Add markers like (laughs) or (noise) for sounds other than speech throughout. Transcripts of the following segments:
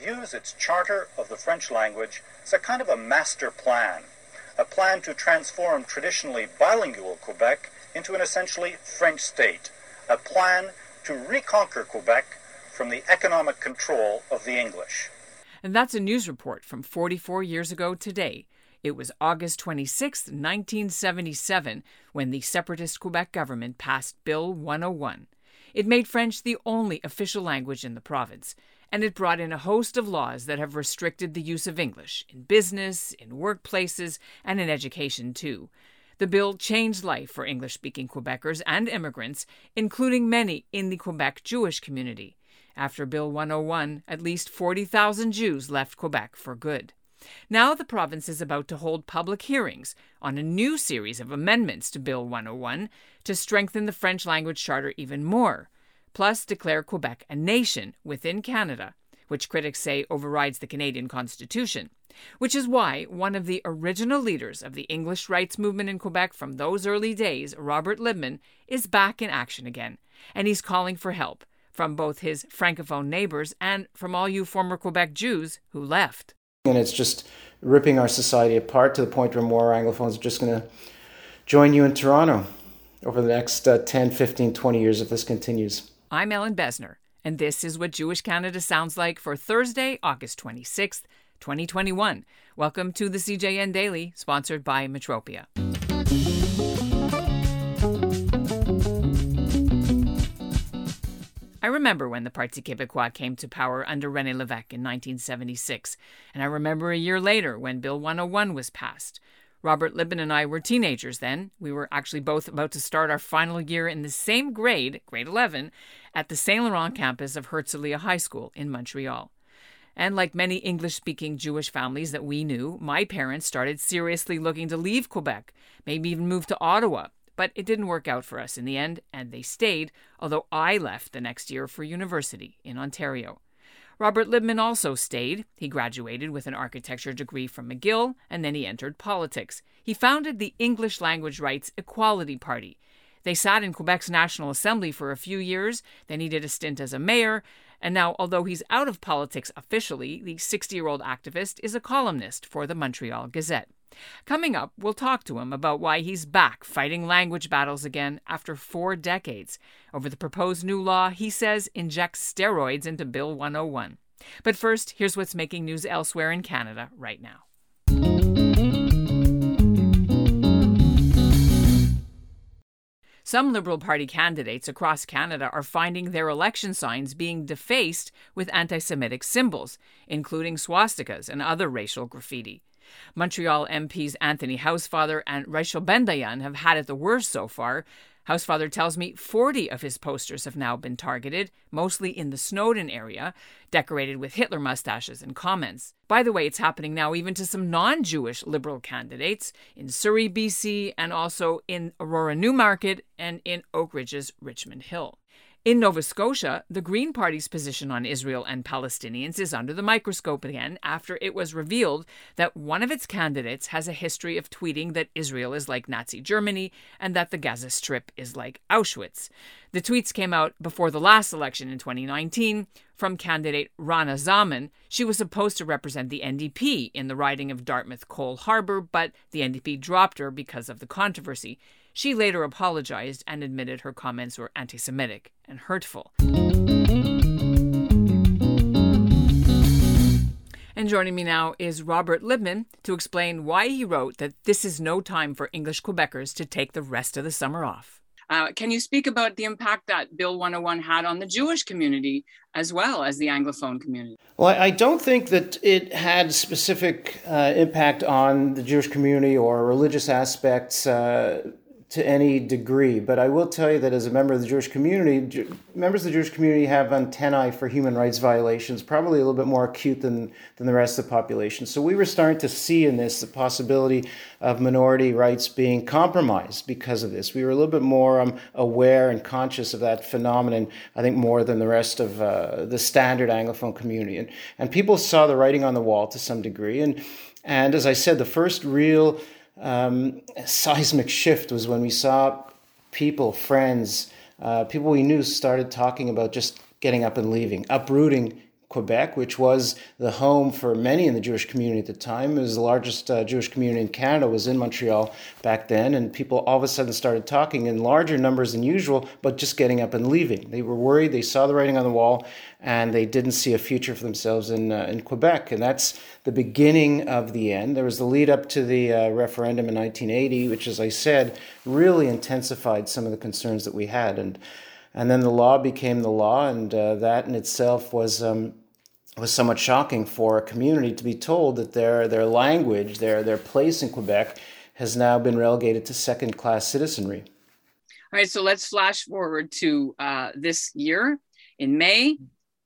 views its Charter of the French language as a kind of a master plan, a plan to transform traditionally bilingual Quebec into an essentially French state, a plan to reconquer Quebec from the economic control of the English. And that's a news report from 44 years ago today. It was August 26, 1977, when the separatist Quebec government passed Bill 101. It made French the only official language in the province, and it brought in a host of laws that have restricted the use of English in business, in workplaces, and in education, too. The bill changed life for English speaking Quebecers and immigrants, including many in the Quebec Jewish community. After Bill 101, at least 40,000 Jews left Quebec for good. Now the province is about to hold public hearings on a new series of amendments to Bill 101 to strengthen the French language charter even more, plus declare Quebec a nation within Canada, which critics say overrides the Canadian Constitution. Which is why one of the original leaders of the English rights movement in Quebec from those early days, Robert Libman, is back in action again, and he's calling for help from both his Francophone neighbors and from all you former Quebec Jews who left. And it's just ripping our society apart to the point where more Anglophones are just going to join you in Toronto over the next uh, 10, 15, 20 years if this continues. I'm Ellin Bessner, and this is what Jewish Canada sounds like for Thursday, August 26th, 2021. Welcome to the CJN Daily, sponsored by Metropia. I remember when the Parti Québécois came to power under René Lévesque in 1976, and I remember a year later when Bill 101 was passed. Robert Libman and I were teenagers then. We were actually both about to start our final year in the same grade, grade 11, at the Saint Laurent campus of Herzliah High School in Montreal. And like many English speaking Jewish families that we knew, my parents started seriously looking to leave Quebec, maybe even move to Ottawa, but it didn't work out for us in the end, and they stayed, although I left the next year for university in Ontario. Robert Libman also stayed. He graduated with an architecture degree from McGill, and then he entered politics. He founded the English Language Rights Equality Party. They sat in Quebec's National Assembly for a few years, then he did a stint as a mayor, and now, although he's out of politics officially, the 60 year old activist is a columnist for the Montreal Gazette. Coming up, we'll talk to him about why he's back fighting language battles again after four decades over the proposed new law he says injects steroids into Bill 101. But first, here's what's making news elsewhere in Canada right now. Some Liberal Party candidates across Canada are finding their election signs being defaced with anti Semitic symbols, including swastikas and other racial graffiti. Montreal MPs Anthony Housefather and Rachel Bendayan have had it the worst so far. Housefather tells me 40 of his posters have now been targeted, mostly in the Snowdon area, decorated with Hitler mustaches and comments. By the way, it's happening now even to some non Jewish Liberal candidates in Surrey, BC, and also in Aurora Newmarket and in Oak Ridges Richmond Hill. In Nova Scotia, the Green Party's position on Israel and Palestinians is under the microscope again after it was revealed that one of its candidates has a history of tweeting that Israel is like Nazi Germany and that the Gaza Strip is like Auschwitz. The tweets came out before the last election in 2019 from candidate Rana Zaman. She was supposed to represent the NDP in the riding of Dartmouth Cole Harbour, but the NDP dropped her because of the controversy. She later apologized and admitted her comments were anti Semitic and hurtful. And joining me now is Robert Libman to explain why he wrote that this is no time for English Quebecers to take the rest of the summer off. Uh, can you speak about the impact that Bill 101 had on the Jewish community as well as the Anglophone community? Well, I don't think that it had specific uh, impact on the Jewish community or religious aspects. Uh, to any degree, but I will tell you that as a member of the Jewish community, members of the Jewish community have antennae for human rights violations, probably a little bit more acute than, than the rest of the population. So we were starting to see in this the possibility of minority rights being compromised because of this. We were a little bit more um, aware and conscious of that phenomenon, I think, more than the rest of uh, the standard Anglophone community. And, and people saw the writing on the wall to some degree. And, and as I said, the first real um, seismic shift was when we saw people, friends, uh, people we knew started talking about just getting up and leaving, uprooting Quebec, which was the home for many in the Jewish community at the time. It was the largest uh, Jewish community in Canada was in Montreal back then, and people all of a sudden started talking in larger numbers than usual, but just getting up and leaving. They were worried. They saw the writing on the wall, and they didn't see a future for themselves in uh, in Quebec. And that's the beginning of the end. There was the lead up to the uh, referendum in 1980, which, as I said, really intensified some of the concerns that we had. And and then the law became the law, and uh, that in itself was um, was somewhat shocking for a community to be told that their their language, their their place in Quebec, has now been relegated to second class citizenry. All right, so let's flash forward to uh, this year in May,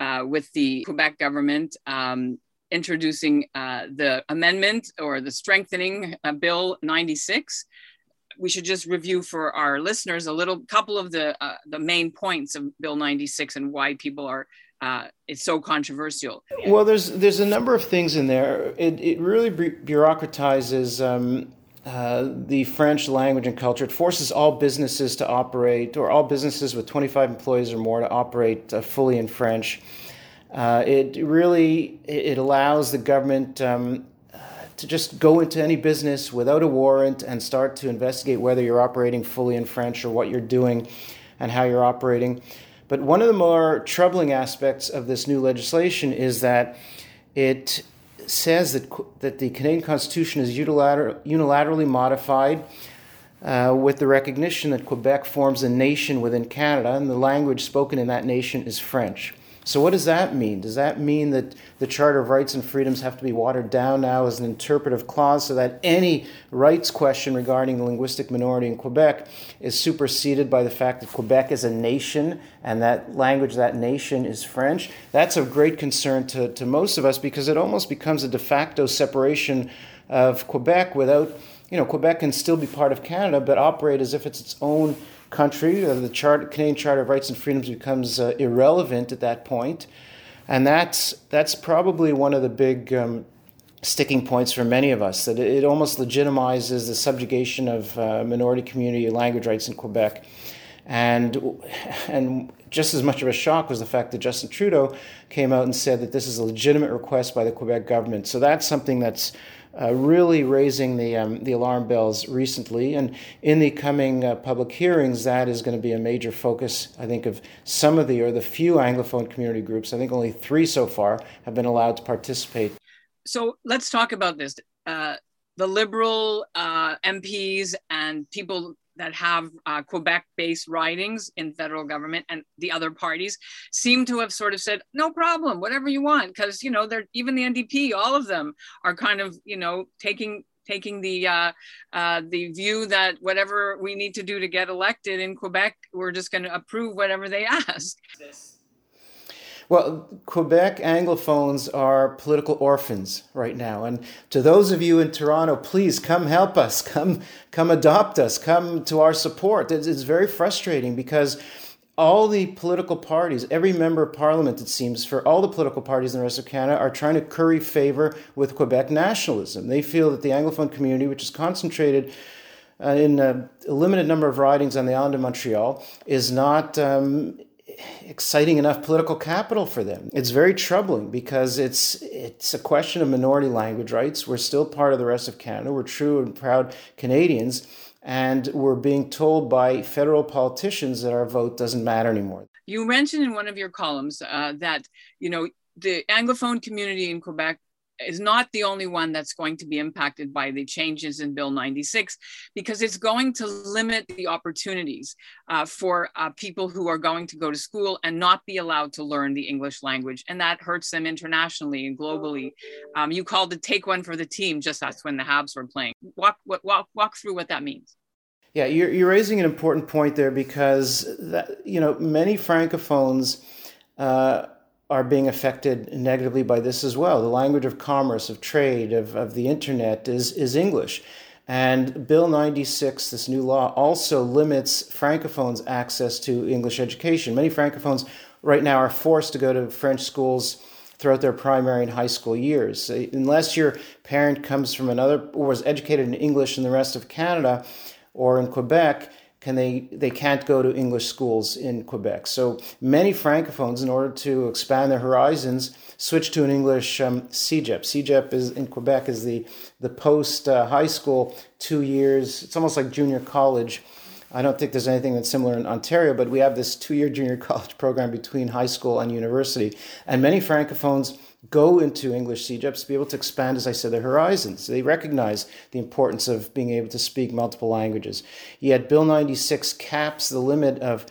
uh, with the Quebec government um, introducing uh, the amendment or the strengthening uh, Bill 96 we should just review for our listeners a little couple of the uh, the main points of Bill 96 and why people are uh, it's so controversial. Well, there's there's a number of things in there. It it really bureaucratizes. Um, uh, the French language and culture. It forces all businesses to operate, or all businesses with 25 employees or more, to operate uh, fully in French. Uh, it really it allows the government um, to just go into any business without a warrant and start to investigate whether you're operating fully in French or what you're doing and how you're operating. But one of the more troubling aspects of this new legislation is that it says that, that the Canadian Constitution is unilater- unilaterally modified uh, with the recognition that Quebec forms a nation within Canada and the language spoken in that nation is French. So, what does that mean? Does that mean that the Charter of Rights and Freedoms have to be watered down now as an interpretive clause so that any rights question regarding the linguistic minority in Quebec is superseded by the fact that Quebec is a nation and that language, that nation, is French? That's of great concern to, to most of us because it almost becomes a de facto separation of Quebec without, you know, Quebec can still be part of Canada but operate as if it's its own country. Uh, the Canadian Charter of Rights and Freedoms becomes uh, irrelevant at that point, and that's that's probably one of the big um, sticking points for many of us. That it, almost legitimizes the subjugation of uh, minority community language rights in Quebec, and and just as much of a shock was the fact that Justin Trudeau came out and said that this is a legitimate request by the Quebec government. So that's something that's uh, really raising the, um, the alarm bells recently. And in the coming uh, public hearings, that is going to be a major focus, I think, of some of the or the few Anglophone community groups. I think only three so far have been allowed to participate. So let's talk about this. Uh, the Liberal uh, MPs and people that have uh, Quebec-based ridings in federal government and the other parties seem to have sort of said, no problem, whatever you want, because you know they're even the NDP, all of them are kind of you know taking taking the uh, uh, the view that whatever we need to do to get elected in Quebec, we're just going to approve whatever they (laughs) ask. Well, Quebec Anglophones are political orphans right now. And to those of you in Toronto, please come help us, (laughs) come, come adopt us, come to our support. It's, it's very frustrating because all the political parties, every member of parliament, it seems, for all the political parties in the rest of Canada, are trying to curry favor with Quebec nationalism. They feel that the Anglophone community, which is concentrated uh, in a, limited number of ridings on the island of Montreal, is not um, exciting enough political capital for them. It's very troubling because it's it's a question of minority language rights. We're still part of the rest of Canada. We're true and proud Canadians, and we're being told by federal politicians that our vote doesn't matter anymore. You mentioned in one of your columns uh, that you know the Anglophone community in Quebec is not the only one that's going to be impacted by the changes in Bill 96 because it's going to limit the opportunities uh, for uh, people who are going to go to school and not be allowed to learn the English language. And that hurts them internationally and globally. Um, you called it take one for the team, just that's when the Habs were playing. Walk, walk, walk through what that means. Yeah, you're, you're raising an important point there because that, you know many francophones uh, are being affected negatively by this as well. The language of commerce, of trade, of, of the internet is, is English. And Bill 96, this new law, also limits Francophones' access to English education. Many Francophones right now are forced to go to French schools throughout their primary and high school years. Uh, unless your parent comes from another or was educated in English in the rest of Canada or in Quebec, can they they can't go to English schools in Quebec. So many francophones, in order to expand their horizons, switch to an English um, CEGEP. CEGEP is in Quebec is the the post uh, high school two years. It's almost like junior college. I don't think there's anything that's similar in Ontario, but we have this two year junior (laughs) college program between high school and university, and many francophones go into English CEGEPs to be able to expand, as I said, their horizons. They recognize the importance of being able to speak multiple languages. Yet Bill 96 caps the limit of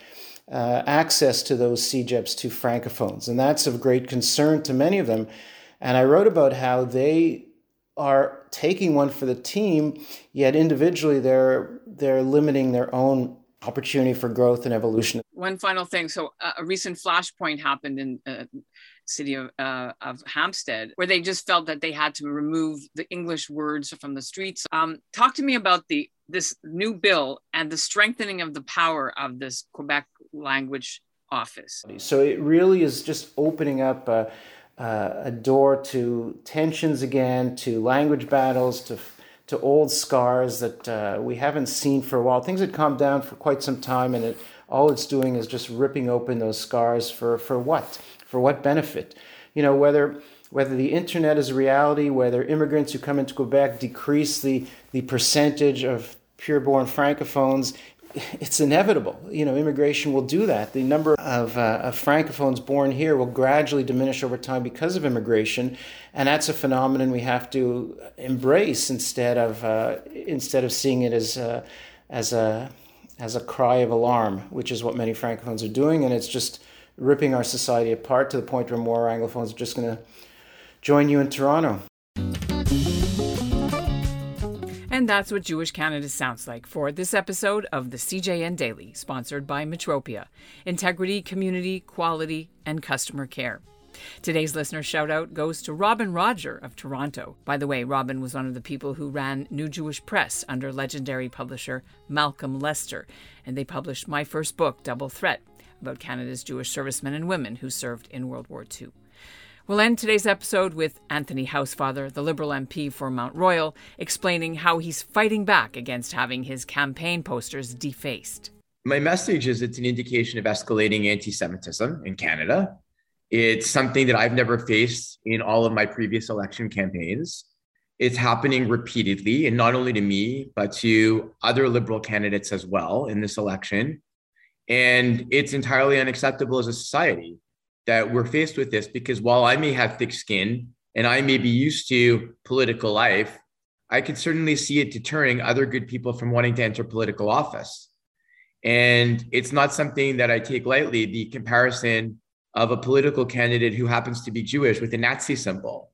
uh, access to those CEGEPs to francophones, and that's of great concern to many of them. And I wrote about how they are taking one for the team, yet individually they're they're limiting their own opportunity for growth and evolution. One final thing. So uh, a recent flashpoint happened in uh, city of, uh, of Hampstead, where they just felt that they had to remove the English words from the streets. Um, talk to me about the this new bill and the strengthening of the power of this Quebec language office. So it really is just opening up a, a door to tensions again, to language battles, to to old scars that uh, we haven't seen for a while. Things had calmed down for quite some time, and it, all it's doing is just ripping open those scars for for what? For what benefit? You know, whether whether the internet is a reality, whether immigrants who come into Quebec decrease the, the percentage of pure-born francophones, it's inevitable. You know, immigration will do that. The number of, uh, of francophones born here will gradually diminish over time because of immigration, and that's a phenomenon we have to embrace instead of uh, instead of seeing it as uh, as a as a cry of alarm, which is what many francophones are doing, and it's just ripping our society apart to the point where more Anglophones are just going to join you in Toronto. And that's what Jewish Canada sounds like for this episode of the CJN Daily, sponsored by Metropia Integrity, Community, Quality, and Customer Care. Today's listener shout out goes to Robin Roger of Toronto. By the way, Robin was one of the people who ran New Jewish Press under legendary publisher Malcolm Lester, and they published my first book, Double Threat, about Canada's Jewish servicemen and women who served in World War II. We'll end today's episode with Anthony Housefather, the Liberal MP for Mount Royal, explaining how he's fighting back against having his campaign posters defaced. My message is it's an indication of escalating anti Semitism in Canada. It's something that I've never faced in all of my previous election campaigns. It's happening repeatedly, and not only to me, but to other Liberal candidates as well in this election. And it's entirely unacceptable as a society that we're faced with this because while I may have thick skin and I may be used to political life, I could certainly see it deterring other good people from wanting to enter political office. And it's not something that I take lightly the comparison of a political candidate who happens to be Jewish with a Nazi symbol.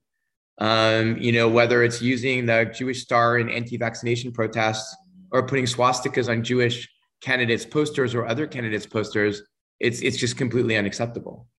Um, you know, whether it's using the Jewish star in anti vaccination protests or putting swastikas on Jewish candidates' posters or other candidates' posters, it's, it's just completely unacceptable.